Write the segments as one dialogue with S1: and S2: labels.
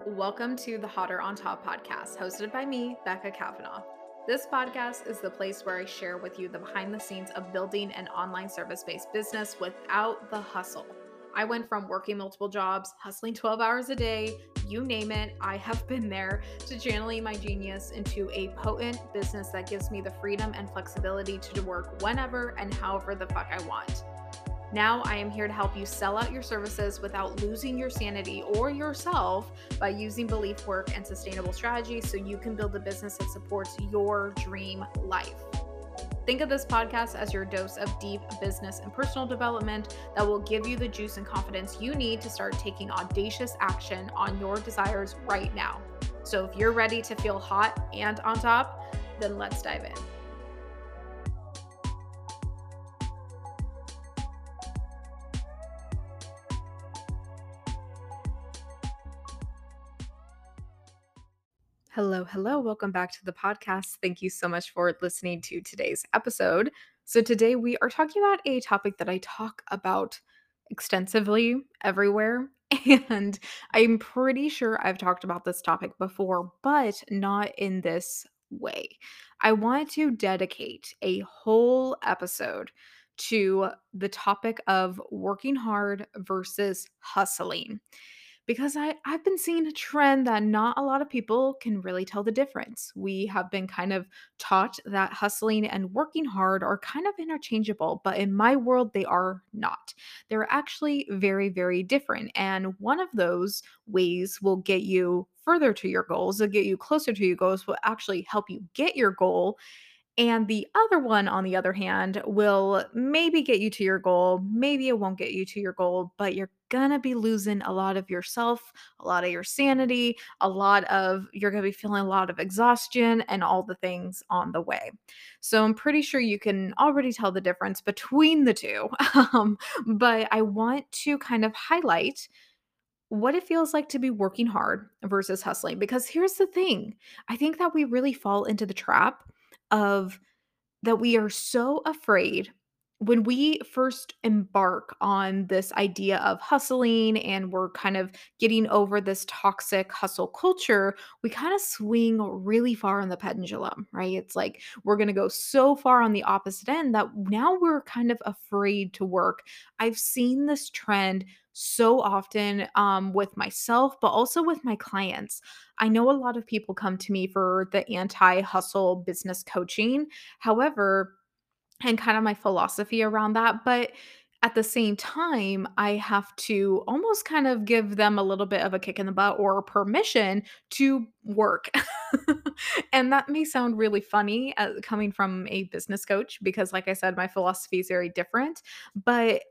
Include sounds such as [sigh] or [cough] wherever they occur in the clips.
S1: Welcome to the Hotter on Top podcast, hosted by me, Becca Kavanaugh. This podcast is the place where I share with you the behind the scenes of building an online service based business without the hustle. I went from working multiple jobs, hustling 12 hours a day, you name it, I have been there, to channeling my genius into a potent business that gives me the freedom and flexibility to work whenever and however the fuck I want. Now, I am here to help you sell out your services without losing your sanity or yourself by using belief work and sustainable strategies so you can build a business that supports your dream life. Think of this podcast as your dose of deep business and personal development that will give you the juice and confidence you need to start taking audacious action on your desires right now. So, if you're ready to feel hot and on top, then let's dive in. Hello, hello. Welcome back to the podcast. Thank you so much for listening to today's episode. So, today we are talking about a topic that I talk about extensively everywhere. [laughs] And I'm pretty sure I've talked about this topic before, but not in this way. I want to dedicate a whole episode to the topic of working hard versus hustling because I, I've been seeing a trend that not a lot of people can really tell the difference. We have been kind of taught that hustling and working hard are kind of interchangeable, but in my world, they are not. They're actually very, very different. And one of those ways will get you further to your goals, will get you closer to your goals, will actually help you get your goal and the other one, on the other hand, will maybe get you to your goal. Maybe it won't get you to your goal, but you're gonna be losing a lot of yourself, a lot of your sanity, a lot of, you're gonna be feeling a lot of exhaustion and all the things on the way. So I'm pretty sure you can already tell the difference between the two. [laughs] um, but I want to kind of highlight what it feels like to be working hard versus hustling. Because here's the thing I think that we really fall into the trap of that we are so afraid when we first embark on this idea of hustling and we're kind of getting over this toxic hustle culture, we kind of swing really far on the pendulum, right? It's like we're going to go so far on the opposite end that now we're kind of afraid to work. I've seen this trend so often um, with myself, but also with my clients. I know a lot of people come to me for the anti hustle business coaching. However, and kind of my philosophy around that. But at the same time, I have to almost kind of give them a little bit of a kick in the butt or permission to work. [laughs] and that may sound really funny uh, coming from a business coach because, like I said, my philosophy is very different. But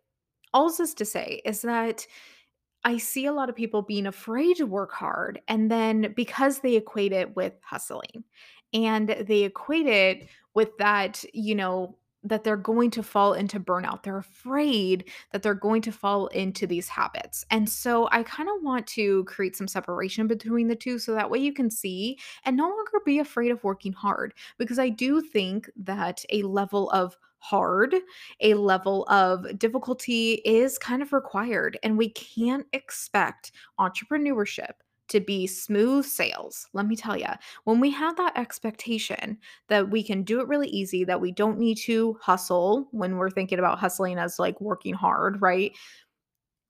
S1: all this to say is that I see a lot of people being afraid to work hard. And then because they equate it with hustling and they equate it with that, you know, that they're going to fall into burnout. They're afraid that they're going to fall into these habits. And so I kind of want to create some separation between the two so that way you can see and no longer be afraid of working hard. Because I do think that a level of hard, a level of difficulty is kind of required. And we can't expect entrepreneurship to be smooth sales. Let me tell you, when we have that expectation that we can do it really easy, that we don't need to hustle when we're thinking about hustling as like working hard, right?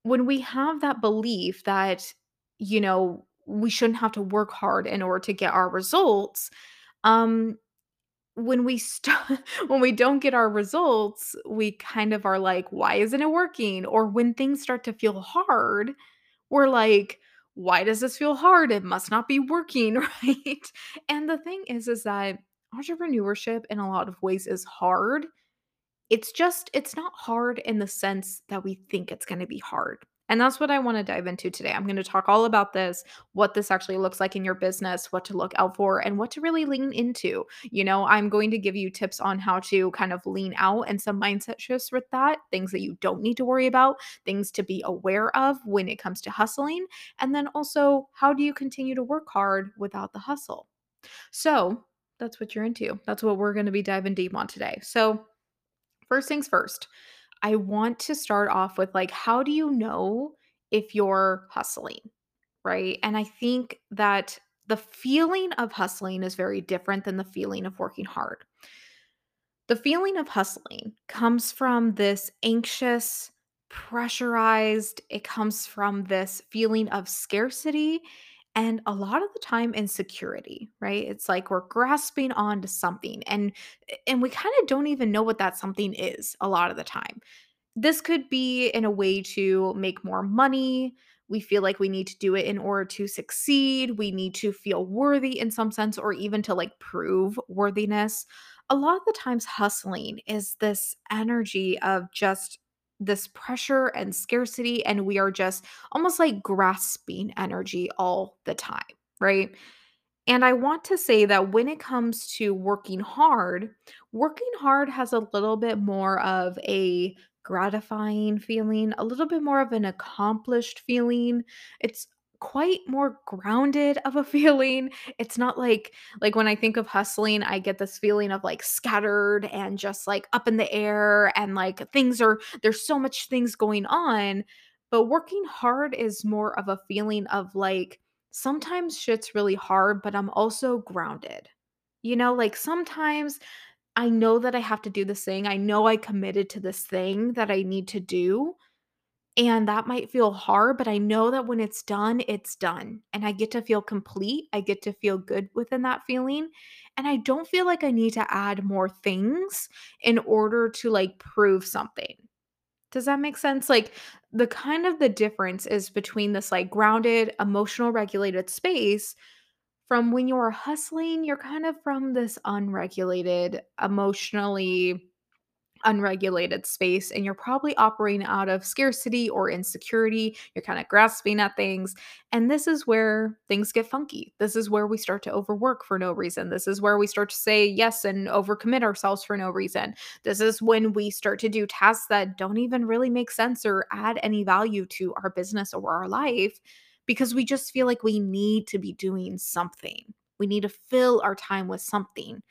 S1: When we have that belief that, you know, we shouldn't have to work hard in order to get our results, um, when we start [laughs] when we don't get our results, we kind of are like, why isn't it working? Or when things start to feel hard, we're like, why does this feel hard? It must not be working, [laughs] right? And the thing is is that entrepreneurship in a lot of ways is hard it's just it's not hard in the sense that we think it's going to be hard. And that's what I want to dive into today. I'm going to talk all about this, what this actually looks like in your business, what to look out for, and what to really lean into. You know, I'm going to give you tips on how to kind of lean out and some mindset shifts with that, things that you don't need to worry about, things to be aware of when it comes to hustling. And then also, how do you continue to work hard without the hustle? So, that's what you're into. That's what we're going to be diving deep on today. So, First things first, I want to start off with like, how do you know if you're hustling? right? And I think that the feeling of hustling is very different than the feeling of working hard. The feeling of hustling comes from this anxious, pressurized, it comes from this feeling of scarcity and a lot of the time insecurity, right? It's like we're grasping on to something and eh, and we kind of don't even know what that something is a lot of the time. This could be in a way to make more money. We feel like we need to do it in order to succeed. We need to feel worthy in some sense, or even to like prove worthiness. A lot of the times, hustling is this energy of just this pressure and scarcity, and we are just almost like grasping energy all the time, right? And I want to say that when it comes to working hard, working hard has a little bit more of a gratifying feeling, a little bit more of an accomplished feeling. It's quite more grounded of a [laughs] feeling. It's not like like when I think of hustling, I get this feeling of like scattered and just like up in the air and like things are there's so much things going on. But working hard is more of a feeling of like sometimes shit's really hard, but I'm also grounded. You know, like sometimes I know that I have to do this thing. I know I committed to this thing that I need to do. And that might feel hard, but I know that when it's done, it's done. And I get to feel complete. I get to feel good within that feeling. And I don't feel like I need to add more things in order to like prove something. Does that make sense? Like the kind of the difference is between this like grounded, emotional regulated space from when you're hustling, you're kind of from this unregulated, emotionally unregulated space and you're probably operating out of scarcity or insecurity. You're kind of grasping at things. And this is where things get funky. This is where we start to overwork for no reason. This is where we start to say yes and overcommit ourselves for no reason. This is when we start to do tasks that don't even really make sense or add any value to our business or our life because we just feel like we need to be doing something. We need to fill our time with something.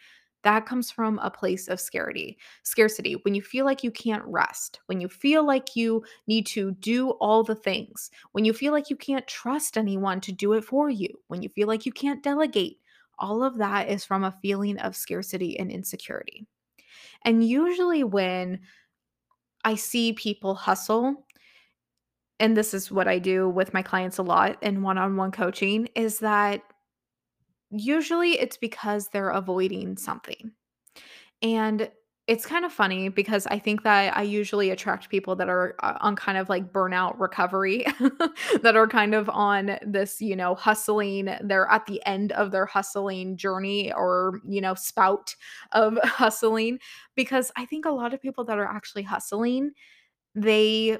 S1: That comes from a place of scarcity. Scarcity, when you feel like you can't rest, when you feel like you need to do all the things, when you feel like you can't trust anyone to do it for you, when you feel like you can't delegate, all of that is from a feeling of scarcity and insecurity. And usually, when I see people hustle, and this is what I do with my clients a lot in one on one coaching, is that usually it's because they're avoiding something. And it's kind of funny because I think that I usually attract people that are uh, on kind of like burnout recovery, [laughs] that are kind of on this, you know, hustling. They're at the end of their hustling journey or, you know, spout of [laughs] hustling. Because I think a lot of people that are actually hustling, they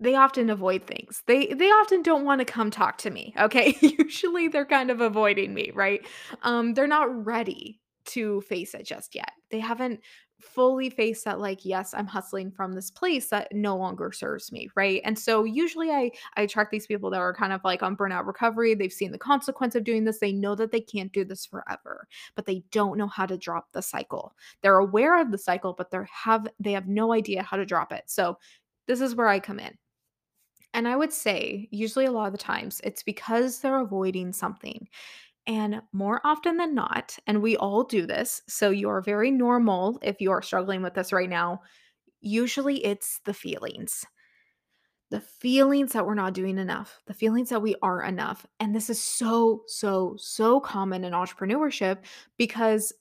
S1: they often avoid things. They they often don't wanna come talk to me, okay? [laughs] Usually, they're kind of avoiding me, right? Um, they're not ready to face it just yet. They haven't fully faced that, like, "Yes, I'm hustling from this place that no longer serves me," right? And so, usually, I I attract these people that are kind of, like, on burnout recovery. They've seen the consequence of doing this. They know that they can't do this forever, but they don't know how to drop the cycle. They're aware of the cycle, but they have they have no idea how to drop it. So, this is where I come in. And I would say, usually a lot of the times, it's because they're avoiding something. And more often than not, and we all do this, so you're very normal if you are struggling with this right now. Usually it's the feelings, the feelings that we're not doing enough, the feelings that we are enough. And this is so, so, so common in entrepreneurship because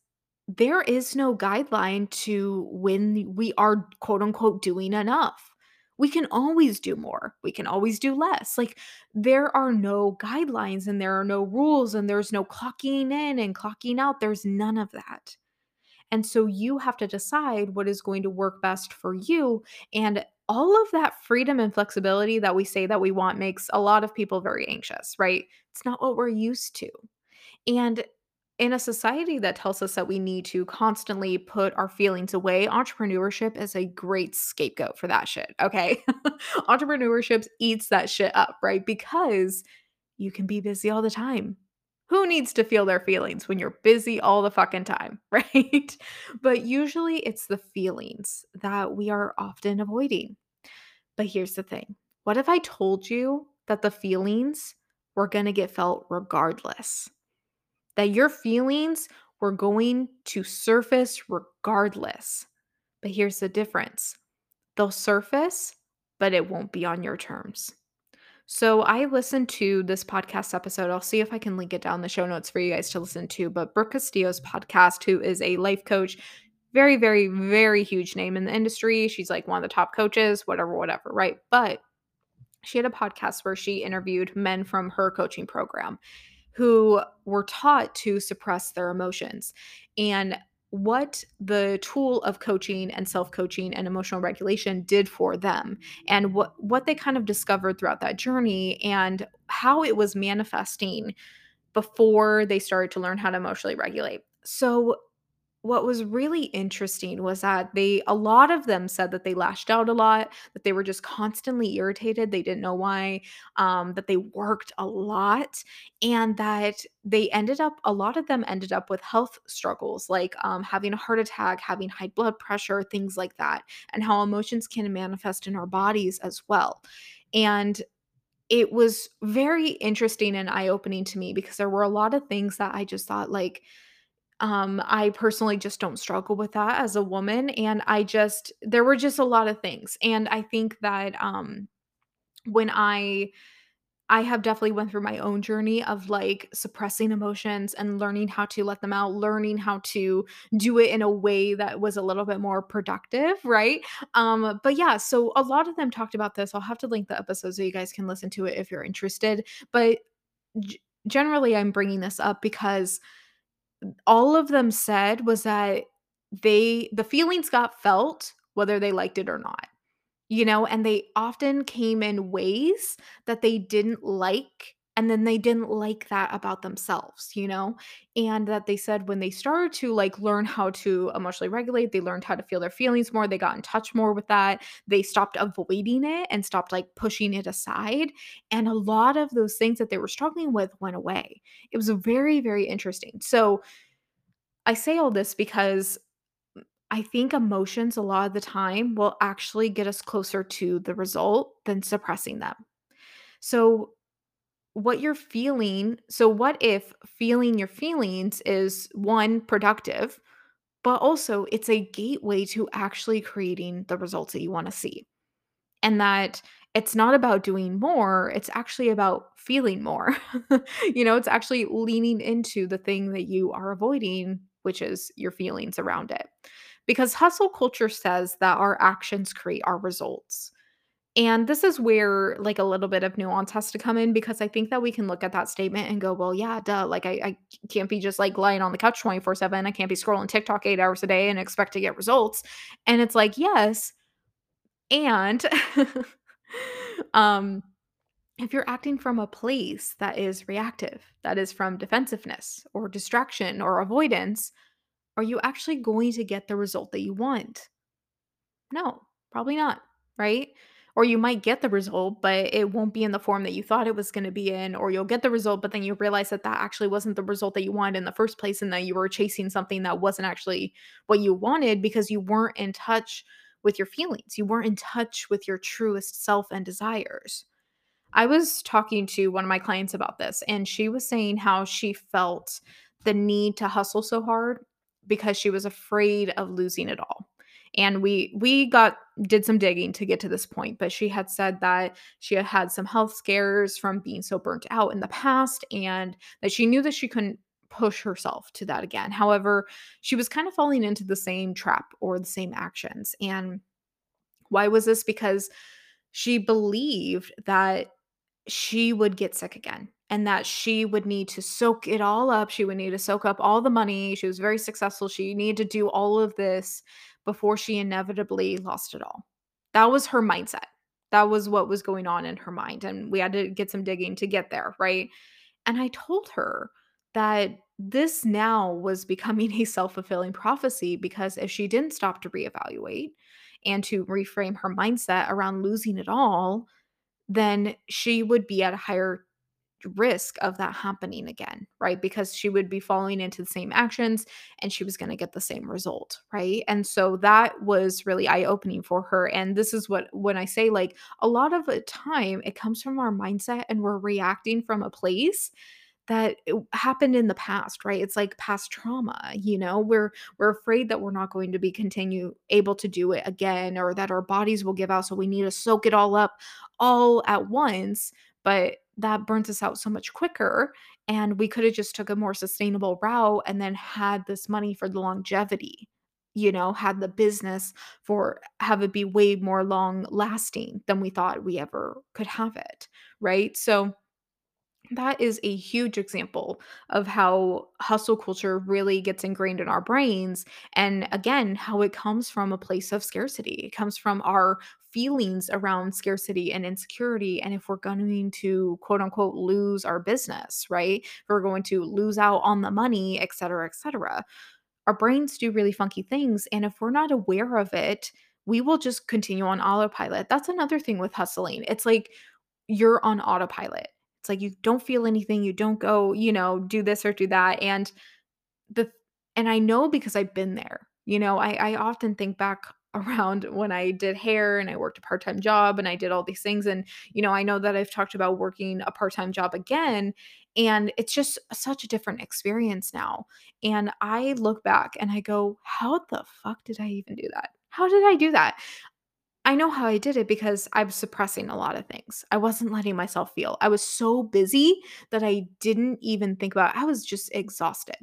S1: there is no guideline to when we are quote unquote doing enough. We can always do more. We can always do less. Like there are no guidelines and there are no rules and there's no clocking in and clocking out. There's none of that. And so you have to decide what is going to work best for you. And all of that freedom and flexibility that we say that we want makes a lot of people very anxious, right? It's not what we're used to. And in a society that tells us that we need to constantly put our feelings away, entrepreneurship is a great scapegoat for that shit. Okay. [laughs] entrepreneurship eats that shit up, right? Because you can be busy all the time. Who needs to feel their feelings when you're busy all the fucking time, [laughs] right? But usually it's the feelings that we are often avoiding. But here's the thing what if I told you that the feelings were going to get felt regardless. That your feelings were going to surface regardless. But here's the difference they'll surface, but it won't be on your terms. So I listened to this podcast episode. I'll see if I can link it down in the show notes for you guys to listen to. But Brooke Castillo's podcast, who is a life coach, very, very, very huge name in the industry. She's like one of the top coaches, whatever, whatever, right? But she had a podcast where she interviewed men from her coaching program who were taught to suppress their emotions. And what the tool of coaching and self-coaching and emotional regulation did for them and what what they kind of discovered throughout that journey and how it was manifesting before they started to learn how to emotionally regulate. So what was really interesting was that they a lot of them said that they lashed out a lot, that they were just constantly irritated, they didn't know why, um, that they worked a lot, and that they ended up a lot of them ended up with health struggles like um, having a heart attack, having high blood pressure, things like that, and how emotions can manifest in our bodies as well. And it was very interesting and eye-opening to me because there were a lot of things that I just thought like um, I personally just don't struggle with that as a woman, and I just there were just a lot of things, and I think that, um, when I I have definitely went through my own journey of, like, suppressing emotions and learning how to let them out, learning how to do it in a way that was a little bit more productive, right? Um, but yeah, so a lot of them talked about this. I'll have to link the episode so you guys can listen to it if you're interested, but g generally, I'm bringing this up because all of them said was that they the feelings got felt whether they liked it or not, you know, and they often came in ways that they didn't like, and then they didn't like that about themselves, you know, and that they said when they started to like learn how to emotionally regulate, they learned how to feel their feelings more, they got in touch more with that, they stopped avoiding it and stopped like pushing it aside, and a lot of those things that they were struggling with went away. It was very, very interesting. So, I say all this because I think emotions a lot of the time will actually get us closer to the result than suppressing them. So, what you're feeling, so what if feeling your feelings is one, productive, but also it's a gateway to actually creating the results that you want to see? and that it's not about doing more, it's actually about feeling more. [laughs] you know, it's actually leaning into the thing that you are avoiding, which is your feelings around it. Because hustle culture says that our actions create our results. And this is where like a little bit of nuance has to come in because I think that we can look at that statement and go, well, yeah, duh. Like I, I can't be just like lying on the couch 24 7. I can't be scrolling TikTok eight hours a day and expect to get results. And it's like, yes, and [laughs] um, if you're acting from a place that is reactive, that is from defensiveness or distraction or avoidance, are you actually going to get the result that you want? No, probably not, right? Or you might get the result, but it won't be in the form that you thought it was going to be in, or you'll get the result, but then you realize that that actually wasn't the result that you wanted in the first place, and that you were chasing something that wasn't actually what you wanted because you weren't in touch with your feelings. You weren't in touch with your truest self and desires. I was talking to one of my clients about this, and she was saying how she felt the need to hustle so hard because she was afraid of losing it all. And we we got did some digging to get to this point, but she had said that she had had some health scares from being so burnt out in the past and that she knew that she couldn't push herself to that again. However, she was kind of falling into the same trap or the same actions. And why was this? Because she believed that she would get sick again and that she would need to soak it all up. She would need to soak up all the money. She was very successful. She needed to do all of this before she inevitably lost it all. That was her mindset. That was what was going on in her mind. And we had to get some digging to get there, right? And I told her that this now was becoming [laughs] a self fulfilling prophecy because if she didn't stop to reevaluate and to reframe her mindset around losing it all, then she would be at a higher risk of that happening again, right? Because she would be falling into the same actions and she was going to get the same result, right? And so that was really eye-opening for her. And this is what when I say like a lot of the time it comes from our mindset and we're reacting from a place that happened in the past, right? It's like past trauma, you know? We're we're afraid that we're not going to be continue able to do it again or that our bodies will give out so we need to soak it all up all at once, but that burns us out so much quicker and we could have just took a more sustainable route and then had this money for the longevity. You know, had the business for have it be way more long lasting than we thought we ever could have it, right? So that is a huge example of how hustle culture really gets ingrained in our brains. And again, how it comes from a place of scarcity. It comes from our feelings around scarcity and insecurity. And if we're going to quote unquote lose our business, right? If we're going to lose out on the money, et cetera, et cetera, our brains do really funky things. And if we're not aware of it, we will just continue on autopilot. That's another thing with hustling. It's like you're on autopilot it's like you don't feel anything, you don't go, you know, do this or do that. And the and I know because I've been there. You know, I I often think back around when I did hair and I worked a part-time job and I did all these things and you know, I know that I've talked about working a part-time job again and it's just such a different experience now. And I look back and I go, "How the fuck did I even do that? How did I do that?" I know how I did it because I was suppressing a lot of things. I wasn't letting myself feel. I was so busy that I didn't even think about I was just exhausted.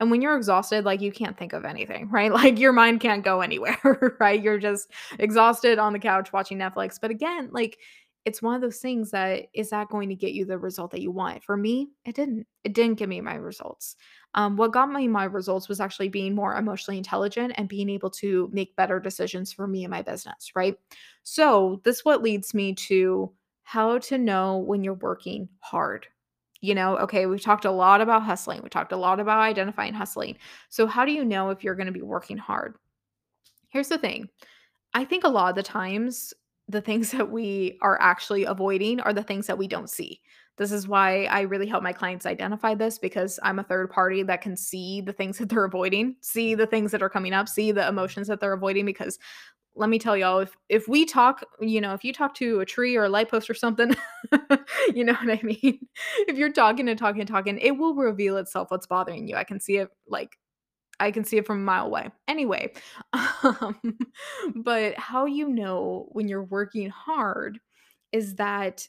S1: And when you're exhausted, like you can't think of anything, [laughs] right? Like your mind can't go anywhere, [laughs] right? You're just exhausted on the couch watching Netflix. But again, like it's one of those things that is that going to get you the result that you want? For me, it didn't. It didn't give me my results. Um, what got me my results was actually being more emotionally intelligent and being able to make better decisions for me and my business, right? So, this what leads me to how to know when you're working hard. You know, okay, we've talked a lot about hustling. We talked a lot about identifying hustling. So, how do you know if you're going to be working hard? Here's the thing I think a lot of the times, the things [laughs] that we are actually avoiding are the things that we don't see. This is why I really help my clients identify this because I'm a third party that can see the things [laughs] that they're avoiding, see the things that are coming up, see the emotions that they're avoiding because let me tell y'all if if we talk, you know, if you talk to a tree or a light post or something, [laughs] you know what I mean? [laughs] If you're talking and talking and talking, it will reveal itself what's bothering you. I can see it like I can see it from a mile away. Anyway, [laughs] um, but how you know when you're working hard is that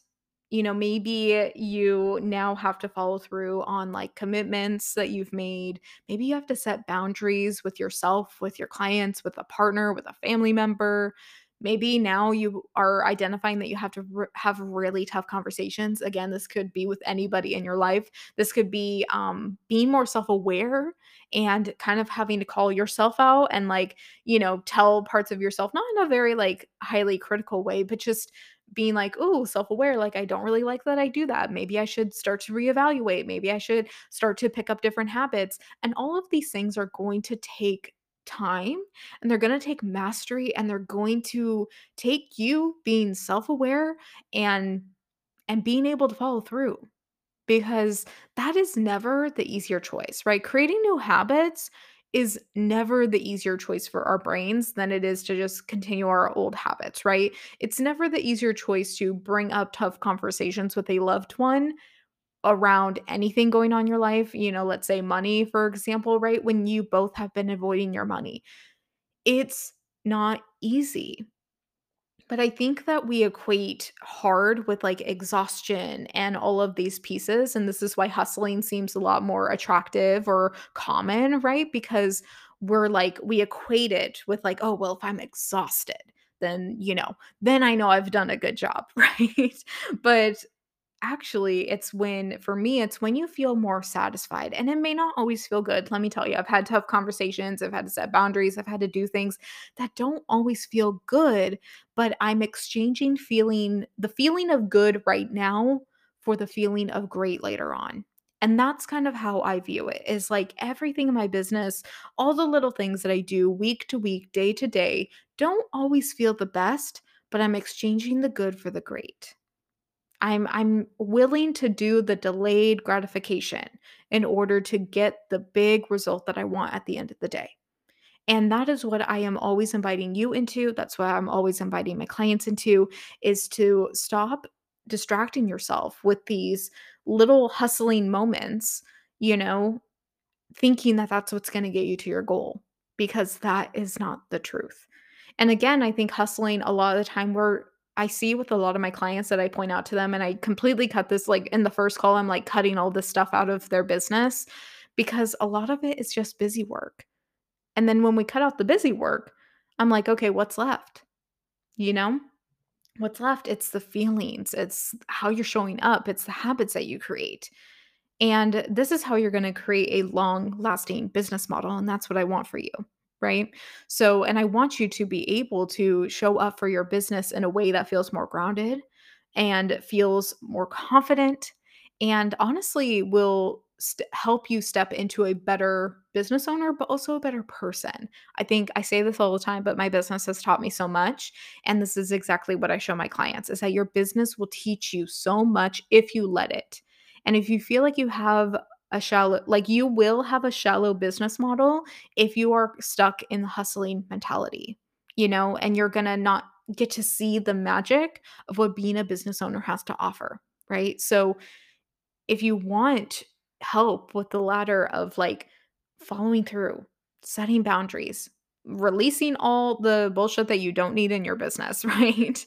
S1: you know maybe you now have to follow through on like commitments that you've made. Maybe you have to set boundaries with yourself with your clients with a partner with a family member. Maybe now you are identifying that you have to re- have really tough conversations. Again this could be with anybody in your life. This could be um, being more self-aware and kind of having to call yourself out and like you know tell parts of yourself not in a very like highly critical way but just being like oh self-aware like i don't really like that i do that. Maybe i should start to reevaluate. Maybe i should start to pick up different habits. And all of these things are going to take time and they're going to take mastery and they're going to take you being self-aware and and being able to follow through because that is never the easier choice, right? Creating new habits is never the easier choice for our brains than it is to just continue our old habits, right? It's never the easier choice to bring up tough conversations with a loved one around anything going on in your life, you know, let's say money, for example, right? When you both have been avoiding your money. It's not easy. But I think that we equate hard with like exhaustion and all of these pieces. And this is why hustling seems a lot more attractive or common, right? Because we're like, we equate it with like, oh, well, if I'm exhausted, then, you know, then I know I've done a good job, [laughs] right? But Actually, it's when for me, it's when you feel more satisfied, and it may not always feel good. Let me tell you, I've had tough conversations, I've had to set boundaries, I've had to do things that don't always feel good, but I'm exchanging feeling the feeling of good right now for the feeling of great later on. And that's kind of how I view it is like everything in my business, all the little things that I do week to week, day to day, don't always feel the best, but I'm exchanging the good for the great. I'm I'm willing to do the delayed gratification in order to get the big result that I want at the end of the day. And that is what I am always inviting you into. That's what I'm always inviting my clients into is to stop distracting yourself with these little hustling moments, you know, thinking that that's what's going to get you to your goal because that is not the truth. And again, I think hustling a lot of the time where I see with a lot of my clients that I point out to them and I completely cut this like in the first call I'm like cutting all this stuff out of their business because a lot of it is just busy work. And then when we cut out the busy work, I'm like, okay, what's left? You know? What's left? It's the feelings, it's how you're showing up, it's the habits that you create. And this is how you're going to create a long lasting business model. And that's what I want for you. Right. So, and I want you to be able to show up for your business in a way that feels more grounded and feels more confident and honestly will st- help you step into a better business owner, but also a better person. I think I say this all the time, but my business has taught me so much. And this is exactly what I show my clients is that your business will teach you so much if you let it. And if you feel like you have a shallow, like you will have a shallow business model if you are stuck in the hustling mentality, you know, and you're to not get to see the magic of what being a business owner has to offer, right? So if you want help with the ladder of like following through, setting boundaries, releasing all the bullshit that you don't need in your business, [laughs] right?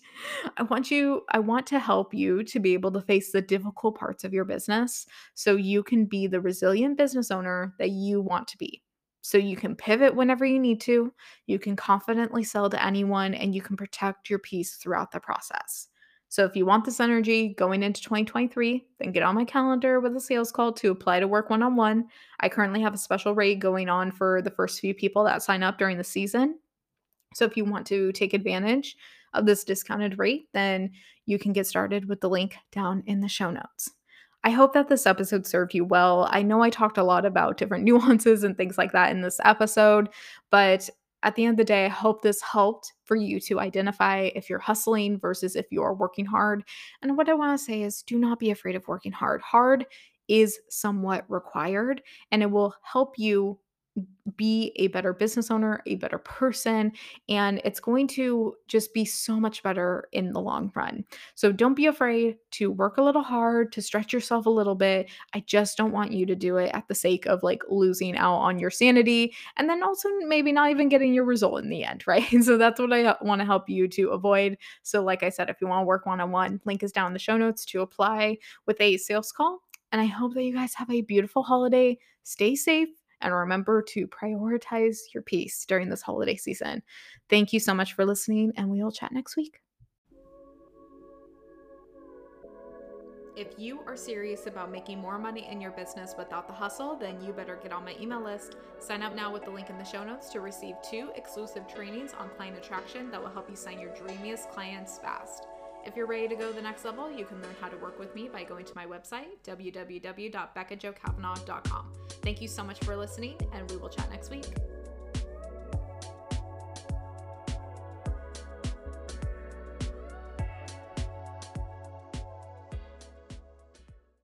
S1: I want you, I want to help you to be able to face the difficult parts of your business so you can be the resilient business owner that you want to be. So you can pivot whenever you need to, you can confidently sell to anyone, and you can protect your peace throughout the process. So if you want this energy going into 2023, then get on my calendar with a sales call to apply to work one on one. I currently have a special rate going on for the first few people that sign up during the season. So if you want to take advantage of this discounted rate, then you can get started with the link down in the show notes. I hope that this episode served you well. I know I talked a lot about different [laughs] nuances and things like that in this episode, but at the end of the day, I hope this helped for you to identify if you're hustling versus if you're working hard. And what I want to say is do not be afraid of working hard. Hard is somewhat required and it will help you be a better business owner, a better person, and it's going to just be so much better in the long run. So don't be afraid to work a little hard, to stretch yourself a little bit. I just don't want you to do it at the sake of like losing out on your sanity and then also maybe not even getting your result in the end, [laughs] right? So that's what I want to help you to avoid. So, like I said, if you want to work one on one, link is down in the show notes to apply with a sales call. And I hope that you guys have a beautiful holiday. Stay safe and remember to prioritize your peace during this holiday season. Thank you so much for listening, and we will chat next week. If you are serious about making more money in your business without the hustle, then you better get on my email list. Sign up now with the link in the show notes to receive two exclusive trainings on client attraction that will help you sign your dreamiest clients fast. If you're ready to go to the next level, you can learn how to work with me by going to my website, www.beccajoekavanaugh.com. Thank you so much for listening, and we will chat next week.